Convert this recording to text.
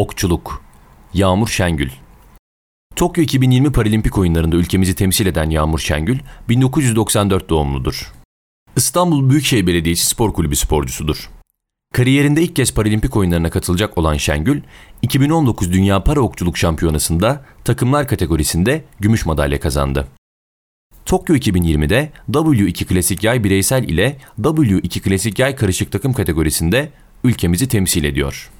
Okçuluk Yağmur Şengül Tokyo 2020 Paralimpik oyunlarında ülkemizi temsil eden Yağmur Şengül, 1994 doğumludur. İstanbul Büyükşehir Belediyesi Spor Kulübü sporcusudur. Kariyerinde ilk kez Paralimpik oyunlarına katılacak olan Şengül, 2019 Dünya Para Okçuluk Şampiyonası'nda takımlar kategorisinde gümüş madalya kazandı. Tokyo 2020'de W2 Klasik Yay bireysel ile W2 Klasik Yay karışık takım kategorisinde ülkemizi temsil ediyor.